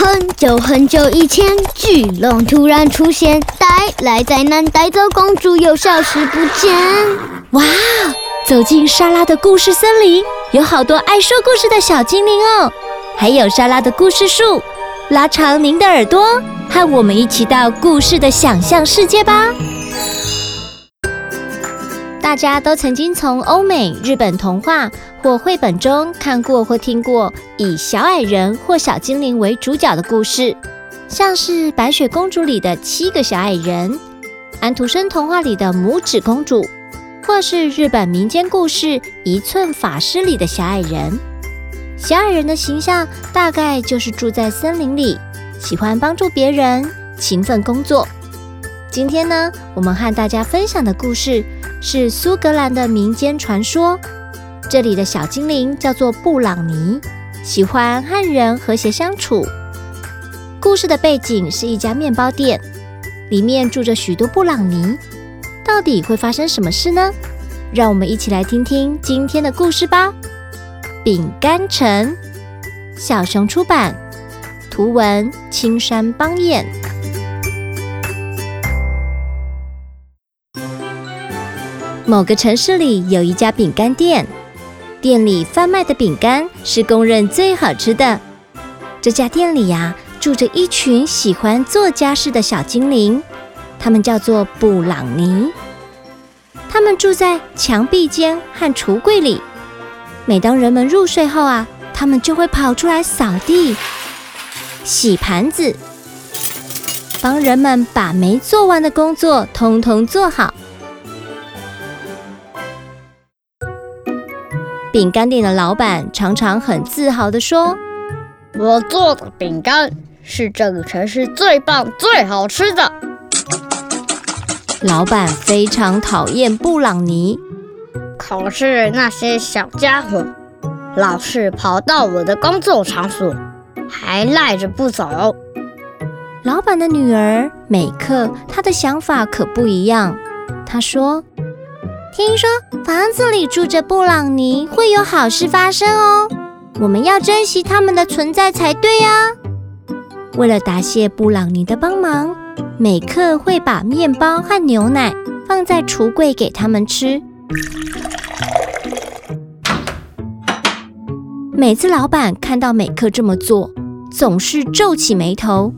很久很久以前，巨龙突然出现，带来灾难，带走公主，又消失不见。哇！走进莎拉的故事森林，有好多爱说故事的小精灵哦，还有莎拉的故事树。拉长您的耳朵，和我们一起到故事的想象世界吧。大家都曾经从欧美、日本童话或绘本中看过或听过以小矮人或小精灵为主角的故事，像是白雪公主里的七个小矮人，安徒生童话里的拇指公主，或是日本民间故事一寸法师里的小矮人。小矮人的形象大概就是住在森林里，喜欢帮助别人，勤奋工作。今天呢，我们和大家分享的故事是苏格兰的民间传说。这里的小精灵叫做布朗尼，喜欢和人和谐相处。故事的背景是一家面包店，里面住着许多布朗尼。到底会发生什么事呢？让我们一起来听听今天的故事吧。饼干城，小熊出版，图文青山邦彦。某个城市里有一家饼干店，店里贩卖的饼干是公认最好吃的。这家店里呀，住着一群喜欢做家事的小精灵，他们叫做布朗尼。他们住在墙壁间和橱柜里。每当人们入睡后啊，他们就会跑出来扫地、洗盘子，帮人们把没做完的工作通通做好。饼干店的老板常常很自豪地说：“我做的饼干是这个城市最棒、最好吃的。”老板非常讨厌布朗尼，可是那些小家伙老是跑到我的工作场所，还赖着不走。老板的女儿美克，她的想法可不一样。她说。听说房子里住着布朗尼，会有好事发生哦。我们要珍惜他们的存在才对呀。为了答谢布朗尼的帮忙，美克会把面包和牛奶放在橱柜给他们吃。每次老板看到美克这么做，总是皱起眉头。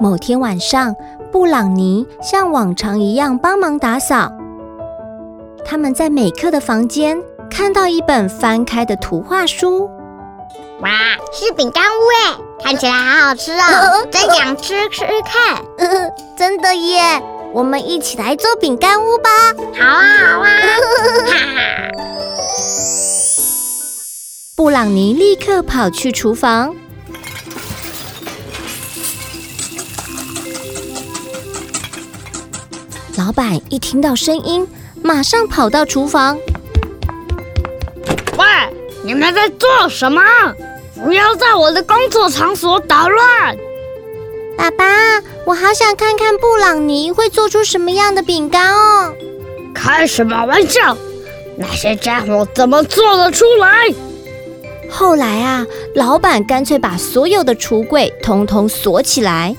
某天晚上，布朗尼像往常一样帮忙打扫。他们在美克的房间看到一本翻开的图画书。哇，是饼干屋哎，看起来好好吃哦，真想吃吃看。真的耶，我们一起来做饼干屋吧。好啊，好啊。哈哈。布朗尼立刻跑去厨房。老板一听到声音，马上跑到厨房。喂，你们在做什么？不要在我的工作场所捣乱！爸爸，我好想看看布朗尼会做出什么样的饼干哦！开什么玩笑？那些家伙怎么做得出来？后来啊，老板干脆把所有的橱柜通通锁起来。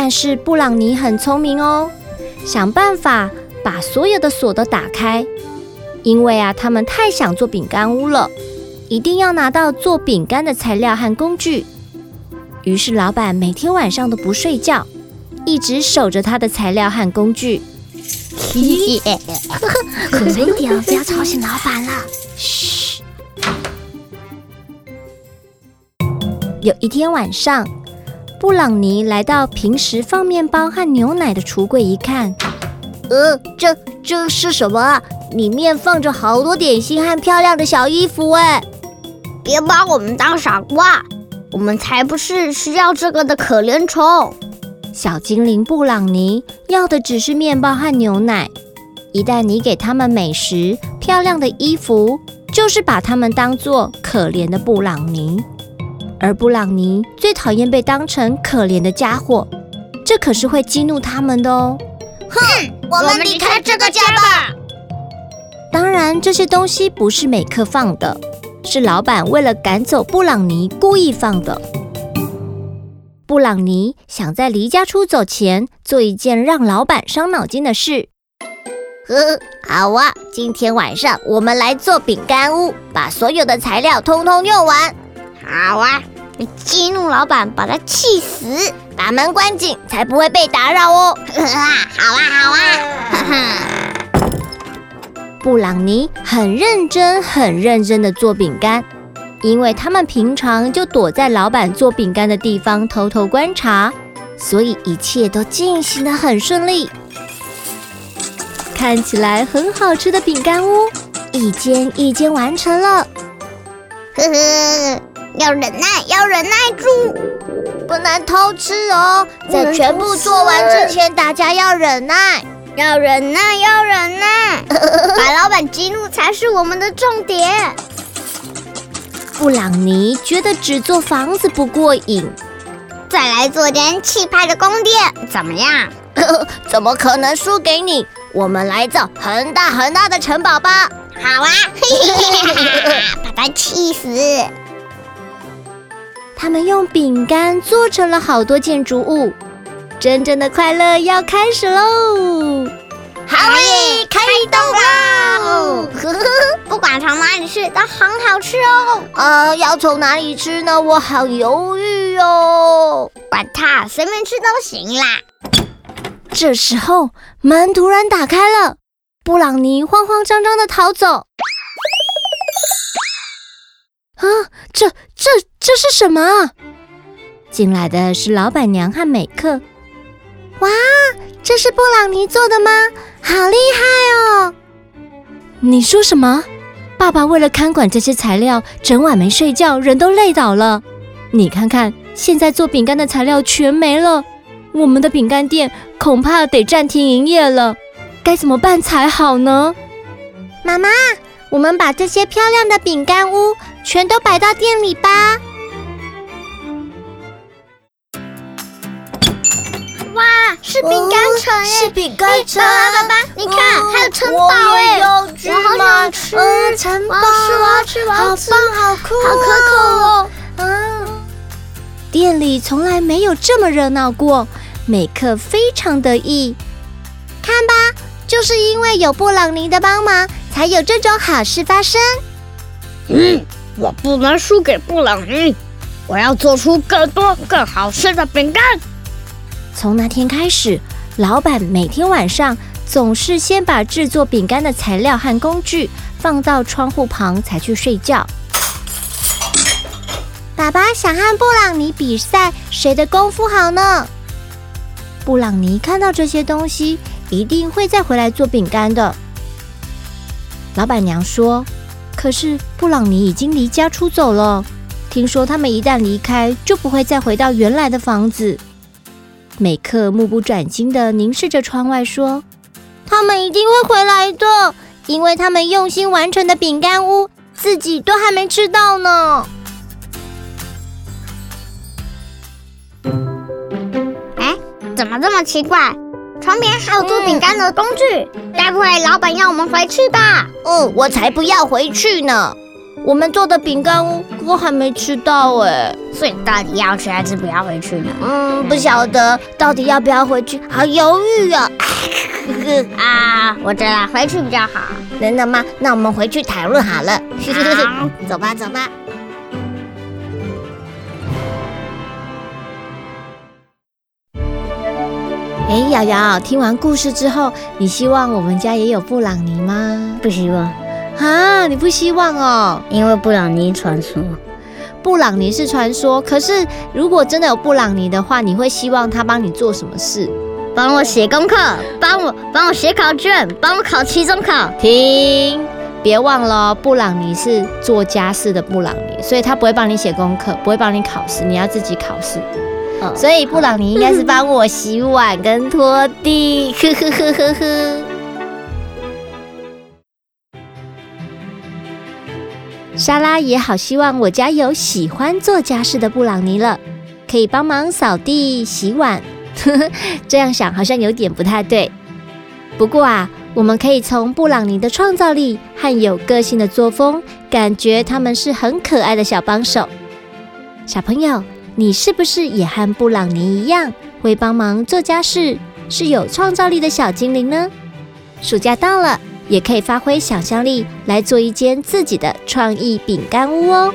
但是布朗尼很聪明哦，想办法把所有的锁都打开。因为啊，他们太想做饼干屋了，一定要拿到做饼干的材料和工具。于是老板每天晚上都不睡觉，一直守着他的材料和工具。可一点，不要吵醒老板了。嘘。有一天晚上。布朗尼来到平时放面包和牛奶的橱柜，一看，呃，这这是什么啊？里面放着好多点心和漂亮的小衣服哎！别把我们当傻瓜，我们才不是需要这个的可怜虫。小精灵布朗尼要的只是面包和牛奶，一旦你给他们美食、漂亮的衣服，就是把他们当做可怜的布朗尼。而布朗尼最讨厌被当成可怜的家伙，这可是会激怒他们的哦。哼，我们离开这个家吧。当然，这些东西不是美克放的，是老板为了赶走布朗尼故意放的。布朗尼想在离家出走前做一件让老板伤脑筋的事。呵，好啊，今天晚上我们来做饼干屋，把所有的材料通通用完。好啊，你激怒老板，把他气死，把门关紧，才不会被打扰哦。好啊，好啊，哈哈。布朗尼很认真、很认真的做饼干。因为他们平常就躲在老板做饼干的地方偷偷观察，所以一切都进行得很顺利。看起来很好吃的饼干屋，一间一间完成了。呵呵，要忍耐，要忍耐住，不能偷吃哦。在全部做完之前，大家要忍耐，要忍耐，要忍耐。把老板激怒才是我们的重点。布朗尼觉得只做房子不过瘾，再来做点气派的宫殿，怎么样？怎么可能输给你？我们来造很大很大的城堡吧！好啊，把他气死！他们用饼干做成了好多建筑物，真正的快乐要开始喽！好耶，开动啦！不管从哪里吃都很好吃哦。呃，要从哪里吃呢？我好犹豫哦。管他，随便吃都行啦。这时候门突然打开了，布朗尼慌慌张张的逃走。啊，这这这是什么？进来的是老板娘和美克。哇，这是布朗尼做的吗？好厉害哦！你说什么？爸爸为了看管这些材料，整晚没睡觉，人都累倒了。你看看，现在做饼干的材料全没了，我们的饼干店恐怕得暂停营业了。该怎么办才好呢？妈妈，我们把这些漂亮的饼干屋全都摆到店里吧。哇，是饼干城耶！是饼干城，爸爸，你看，还有城堡哎！我好想吃，城堡，我要吃，我要吃，好棒，好酷，好可口哦！嗯，店里从来没有这么热闹过，美克非常得意。看吧，就是因为有布朗尼的帮忙，才有这种好事发生。嗯，我不能输给布朗尼，我要做出更多更好吃的饼干。从那天开始，老板每天晚上总是先把制作饼干的材料和工具放到窗户旁才去睡觉。爸爸想和布朗尼比赛，谁的功夫好呢？布朗尼看到这些东西，一定会再回来做饼干的。老板娘说：“可是布朗尼已经离家出走了，听说他们一旦离开，就不会再回到原来的房子。”美克目不转睛地凝视着窗外，说：“他们一定会回来的，因为他们用心完成的饼干屋，自己都还没吃到呢。”哎，怎么这么奇怪？床边还有做饼干的工具，该不会老板要我们回去吧？嗯，我才不要回去呢。我们做的饼干屋我还没吃到哎，所以到底要去还是不要回去呢？嗯，不晓得到底要不要回去，好犹豫啊！啊，我知道回去比较好。真的吗？那我们回去讨论好了。好，走吧，走吧。哎，瑶瑶，听完故事之后，你希望我们家也有布朗尼吗？不希望。啊，你不希望哦？因为布朗尼传说，布朗尼是传说。可是如果真的有布朗尼的话，你会希望他帮你做什么事？帮我写功课，帮我帮我写考卷，帮我考期中考。停，别忘了，布朗尼是做家事的布朗尼，所以他不会帮你写功课，不会帮你考试，你要自己考试。所以布朗尼应该是帮我洗碗跟拖地。呵呵呵呵呵。莎拉也好希望我家有喜欢做家事的布朗尼了，可以帮忙扫地、洗碗。呵呵，这样想好像有点不太对。不过啊，我们可以从布朗尼的创造力和有个性的作风，感觉他们是很可爱的小帮手。小朋友，你是不是也和布朗尼一样，会帮忙做家事，是有创造力的小精灵呢？暑假到了，也可以发挥想象力来做一间自己的创意饼干屋哦。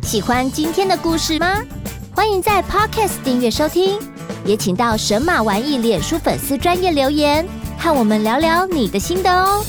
喜欢今天的故事吗？欢迎在 Podcast 订阅收听，也请到神马玩意脸书粉丝专业留言，和我们聊聊你的心得哦。